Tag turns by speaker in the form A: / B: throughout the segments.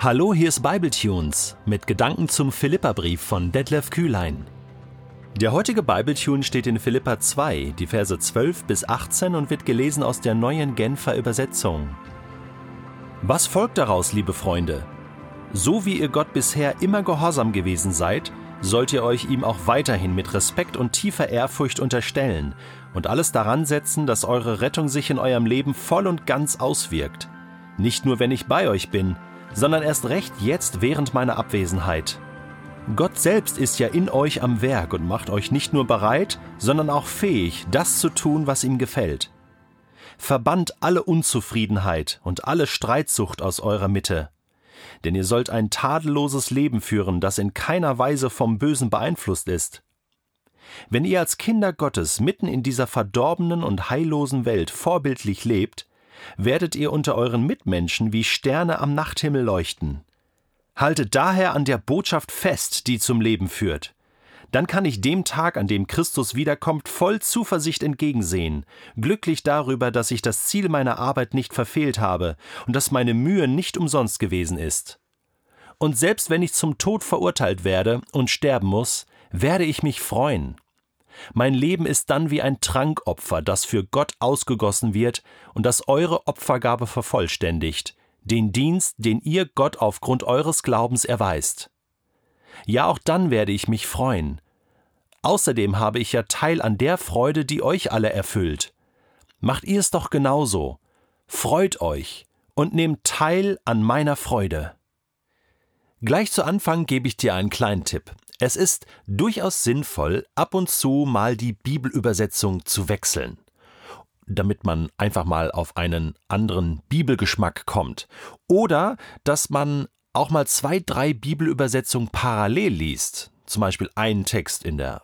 A: Hallo, hier ist Bibletunes mit Gedanken zum Philipperbrief von Detlef Kühlein. Der heutige Bibletune steht in Philippa 2, die Verse 12 bis 18 und wird gelesen aus der neuen Genfer Übersetzung. Was folgt daraus, liebe Freunde? So wie ihr Gott bisher immer gehorsam gewesen seid, sollt ihr euch ihm auch weiterhin mit Respekt und tiefer Ehrfurcht unterstellen und alles daran setzen, dass eure Rettung sich in eurem Leben voll und ganz auswirkt. Nicht nur, wenn ich bei euch bin, sondern erst recht jetzt während meiner Abwesenheit. Gott selbst ist ja in euch am Werk und macht euch nicht nur bereit, sondern auch fähig, das zu tun, was ihm gefällt. Verbannt alle Unzufriedenheit und alle Streitsucht aus eurer Mitte. Denn ihr sollt ein tadelloses Leben führen, das in keiner Weise vom Bösen beeinflusst ist. Wenn ihr als Kinder Gottes mitten in dieser verdorbenen und heillosen Welt vorbildlich lebt, werdet ihr unter euren Mitmenschen wie Sterne am Nachthimmel leuchten. Haltet daher an der Botschaft fest, die zum Leben führt. Dann kann ich dem Tag, an dem Christus wiederkommt, voll Zuversicht entgegensehen, glücklich darüber, dass ich das Ziel meiner Arbeit nicht verfehlt habe und dass meine Mühe nicht umsonst gewesen ist. Und selbst wenn ich zum Tod verurteilt werde und sterben muss, werde ich mich freuen. Mein Leben ist dann wie ein Trankopfer, das für Gott ausgegossen wird und das eure Opfergabe vervollständigt, den Dienst, den ihr Gott aufgrund eures Glaubens erweist. Ja, auch dann werde ich mich freuen. Außerdem habe ich ja Teil an der Freude, die euch alle erfüllt. Macht ihr es doch genauso. Freut euch und nehmt teil an meiner Freude. Gleich zu Anfang gebe ich dir einen kleinen Tipp. Es ist durchaus sinnvoll, ab und zu mal die Bibelübersetzung zu wechseln, damit man einfach mal auf einen anderen Bibelgeschmack kommt. Oder dass man auch mal zwei, drei Bibelübersetzungen parallel liest. Zum Beispiel einen Text in der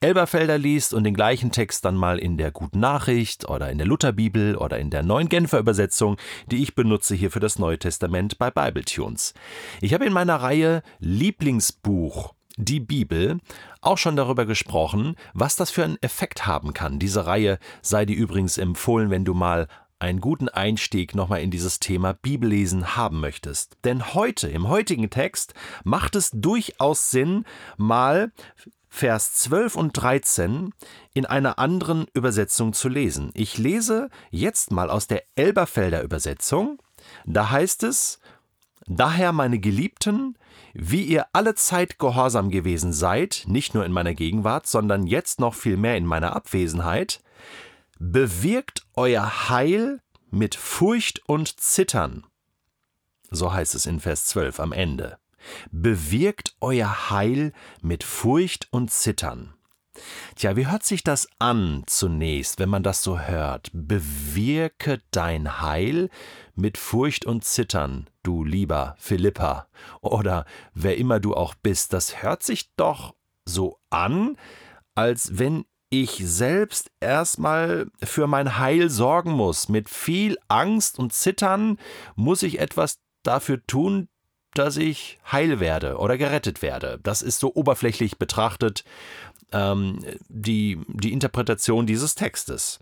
A: Elberfelder liest und den gleichen Text dann mal in der Guten Nachricht oder in der Lutherbibel oder in der neuen Genfer Übersetzung, die ich benutze hier für das Neue Testament bei Bibletunes. Ich habe in meiner Reihe Lieblingsbuch die Bibel auch schon darüber gesprochen, was das für einen Effekt haben kann. Diese Reihe sei dir übrigens empfohlen, wenn du mal einen guten Einstieg nochmal in dieses Thema Bibellesen haben möchtest. Denn heute, im heutigen Text, macht es durchaus Sinn, mal Vers 12 und 13 in einer anderen Übersetzung zu lesen. Ich lese jetzt mal aus der Elberfelder Übersetzung. Da heißt es, Daher, meine Geliebten, wie ihr alle Zeit gehorsam gewesen seid, nicht nur in meiner Gegenwart, sondern jetzt noch viel mehr in meiner Abwesenheit, bewirkt euer Heil mit Furcht und Zittern. So heißt es in Vers 12 am Ende. Bewirkt euer Heil mit Furcht und Zittern. Tja, wie hört sich das an zunächst, wenn man das so hört? Bewirke dein Heil mit Furcht und Zittern, du lieber Philippa, oder wer immer du auch bist. Das hört sich doch so an, als wenn ich selbst erstmal für mein Heil sorgen muss. Mit viel Angst und Zittern muss ich etwas dafür tun, dass ich heil werde oder gerettet werde. Das ist so oberflächlich betrachtet ähm, die, die Interpretation dieses Textes.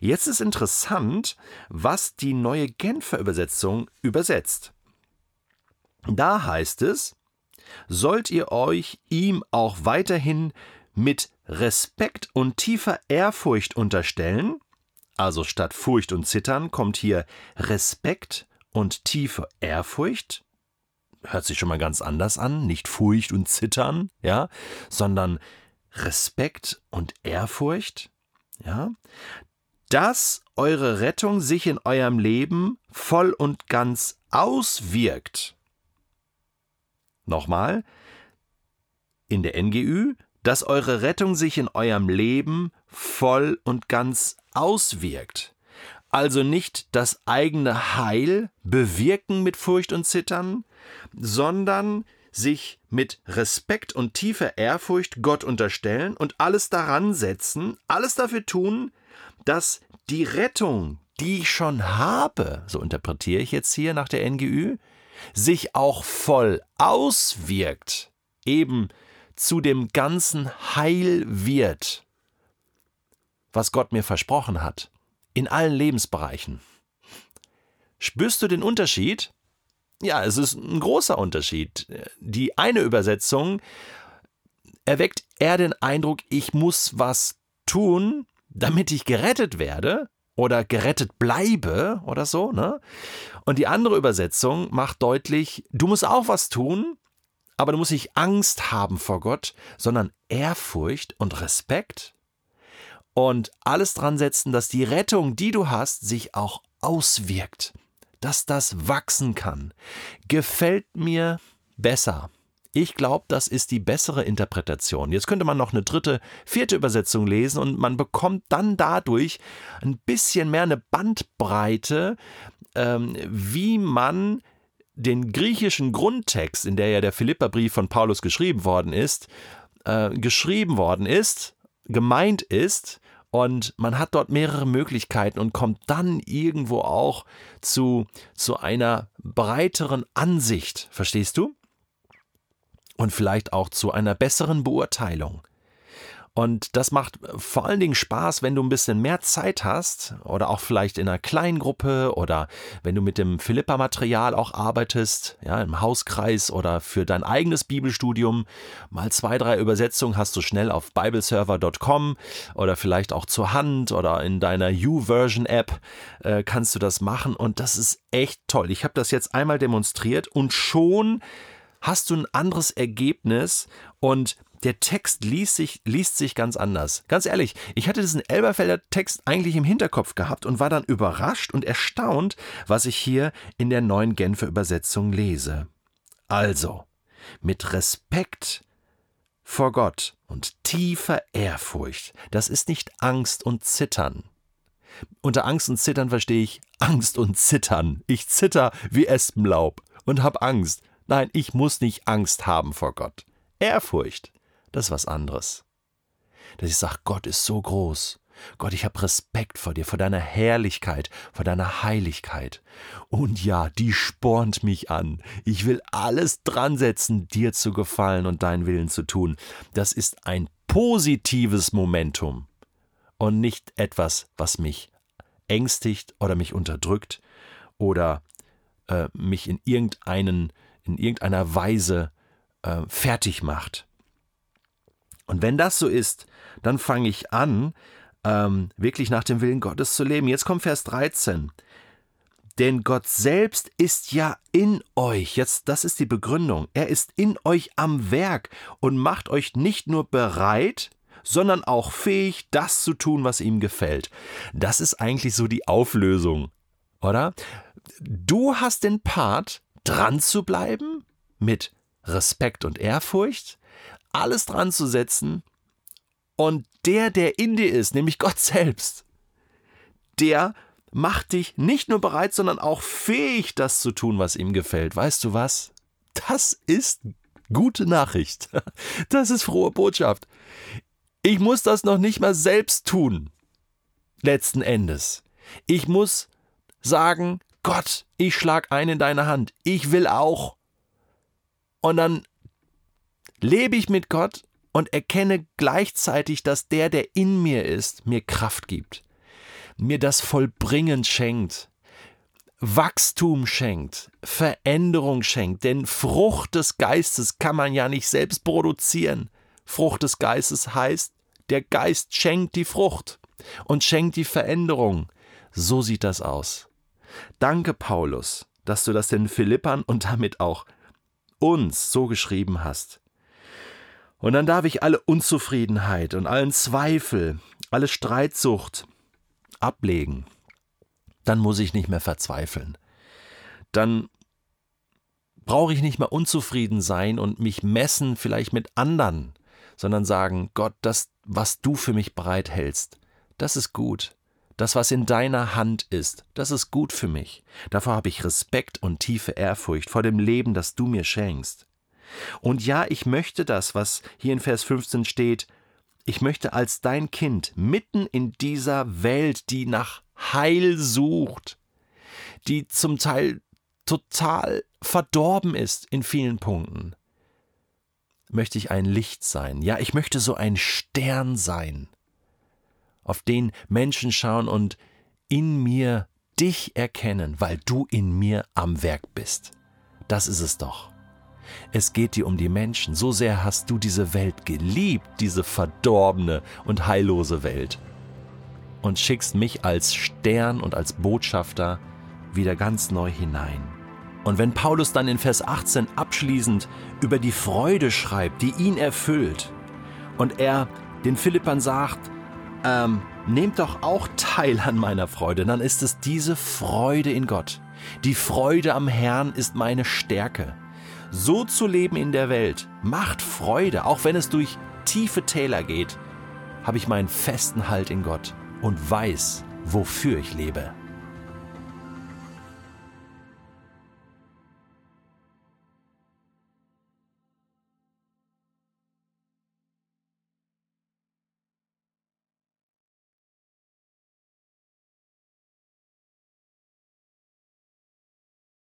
A: Jetzt ist interessant, was die neue Genfer Übersetzung übersetzt. Da heißt es, sollt ihr euch ihm auch weiterhin mit Respekt und tiefer Ehrfurcht unterstellen, also statt Furcht und Zittern kommt hier Respekt und tiefe Ehrfurcht, hört sich schon mal ganz anders an, nicht Furcht und Zittern, ja, sondern Respekt und Ehrfurcht, ja, dass eure Rettung sich in eurem Leben voll und ganz auswirkt. Nochmal, in der NGÜ, dass eure Rettung sich in eurem Leben voll und ganz auswirkt. Also nicht das eigene Heil bewirken mit Furcht und Zittern, sondern sich mit Respekt und tiefer Ehrfurcht Gott unterstellen und alles daran setzen, alles dafür tun, dass die Rettung, die ich schon habe, so interpretiere ich jetzt hier nach der NGÜ, sich auch voll auswirkt, eben zu dem ganzen Heil wird, was Gott mir versprochen hat, in allen Lebensbereichen. Spürst du den Unterschied? Ja, es ist ein großer Unterschied. Die eine Übersetzung erweckt eher den Eindruck, ich muss was tun, damit ich gerettet werde oder gerettet bleibe oder so, ne? Und die andere Übersetzung macht deutlich, du musst auch was tun, aber du musst nicht Angst haben vor Gott, sondern Ehrfurcht und Respekt und alles dran setzen, dass die Rettung, die du hast, sich auch auswirkt, dass das wachsen kann. Gefällt mir besser. Ich glaube, das ist die bessere Interpretation. Jetzt könnte man noch eine dritte, vierte Übersetzung lesen und man bekommt dann dadurch ein bisschen mehr eine Bandbreite, ähm, wie man den griechischen Grundtext, in der ja der Philipperbrief von Paulus geschrieben worden ist, äh, geschrieben worden ist, gemeint ist, und man hat dort mehrere Möglichkeiten und kommt dann irgendwo auch zu, zu einer breiteren Ansicht, verstehst du? und vielleicht auch zu einer besseren Beurteilung. Und das macht vor allen Dingen Spaß, wenn du ein bisschen mehr Zeit hast oder auch vielleicht in einer kleinen Gruppe oder wenn du mit dem Philippa-Material auch arbeitest, ja, im Hauskreis oder für dein eigenes Bibelstudium. Mal zwei, drei Übersetzungen hast du schnell auf bibleserver.com oder vielleicht auch zur Hand oder in deiner U-Version-App äh, kannst du das machen und das ist echt toll. Ich habe das jetzt einmal demonstriert und schon hast du ein anderes Ergebnis und der Text liest sich, liest sich ganz anders. Ganz ehrlich, ich hatte diesen Elberfelder Text eigentlich im Hinterkopf gehabt und war dann überrascht und erstaunt, was ich hier in der neuen Genfer Übersetzung lese. Also, mit Respekt vor Gott und tiefer Ehrfurcht, das ist nicht Angst und Zittern. Unter Angst und Zittern verstehe ich Angst und Zittern. Ich zitter wie Espenlaub und hab Angst. Nein, ich muss nicht Angst haben vor Gott. Ehrfurcht, das ist was anderes. Dass ich sage, Gott ist so groß. Gott, ich habe Respekt vor dir, vor deiner Herrlichkeit, vor deiner Heiligkeit. Und ja, die spornt mich an. Ich will alles dran setzen, dir zu gefallen und deinen Willen zu tun. Das ist ein positives Momentum und nicht etwas, was mich ängstigt oder mich unterdrückt oder äh, mich in irgendeinen in irgendeiner Weise äh, fertig macht. Und wenn das so ist, dann fange ich an, ähm, wirklich nach dem Willen Gottes zu leben. Jetzt kommt Vers 13. Denn Gott selbst ist ja in euch. Jetzt, das ist die Begründung. Er ist in euch am Werk und macht euch nicht nur bereit, sondern auch fähig, das zu tun, was ihm gefällt. Das ist eigentlich so die Auflösung, oder? Du hast den Part, dran zu bleiben, mit Respekt und Ehrfurcht, alles dran zu setzen und der, der in dir ist, nämlich Gott selbst, der macht dich nicht nur bereit, sondern auch fähig, das zu tun, was ihm gefällt. Weißt du was? Das ist gute Nachricht. Das ist frohe Botschaft. Ich muss das noch nicht mal selbst tun. Letzten Endes. Ich muss sagen, Gott, ich schlag ein in deine Hand, ich will auch. Und dann lebe ich mit Gott und erkenne gleichzeitig, dass der, der in mir ist, mir Kraft gibt, mir das Vollbringen schenkt, Wachstum schenkt, Veränderung schenkt, denn Frucht des Geistes kann man ja nicht selbst produzieren. Frucht des Geistes heißt, der Geist schenkt die Frucht und schenkt die Veränderung. So sieht das aus. Danke, Paulus, dass du das den Philippern und damit auch uns so geschrieben hast. Und dann darf ich alle Unzufriedenheit und allen Zweifel, alle Streitsucht ablegen. Dann muss ich nicht mehr verzweifeln. Dann brauche ich nicht mehr unzufrieden sein und mich messen vielleicht mit anderen, sondern sagen, Gott, das, was du für mich bereithältst, das ist gut. Das, was in deiner Hand ist, das ist gut für mich. Davor habe ich Respekt und tiefe Ehrfurcht vor dem Leben, das du mir schenkst. Und ja, ich möchte das, was hier in Vers 15 steht, ich möchte als dein Kind mitten in dieser Welt, die nach Heil sucht, die zum Teil total verdorben ist in vielen Punkten, möchte ich ein Licht sein. Ja, ich möchte so ein Stern sein auf den Menschen schauen und in mir dich erkennen, weil du in mir am Werk bist. Das ist es doch. Es geht dir um die Menschen. So sehr hast du diese Welt geliebt, diese verdorbene und heillose Welt. Und schickst mich als Stern und als Botschafter wieder ganz neu hinein. Und wenn Paulus dann in Vers 18 abschließend über die Freude schreibt, die ihn erfüllt, und er den Philippern sagt, ähm, nehmt doch auch teil an meiner Freude, dann ist es diese Freude in Gott. Die Freude am Herrn ist meine Stärke. So zu leben in der Welt macht Freude, auch wenn es durch tiefe Täler geht, habe ich meinen festen Halt in Gott und weiß, wofür ich lebe.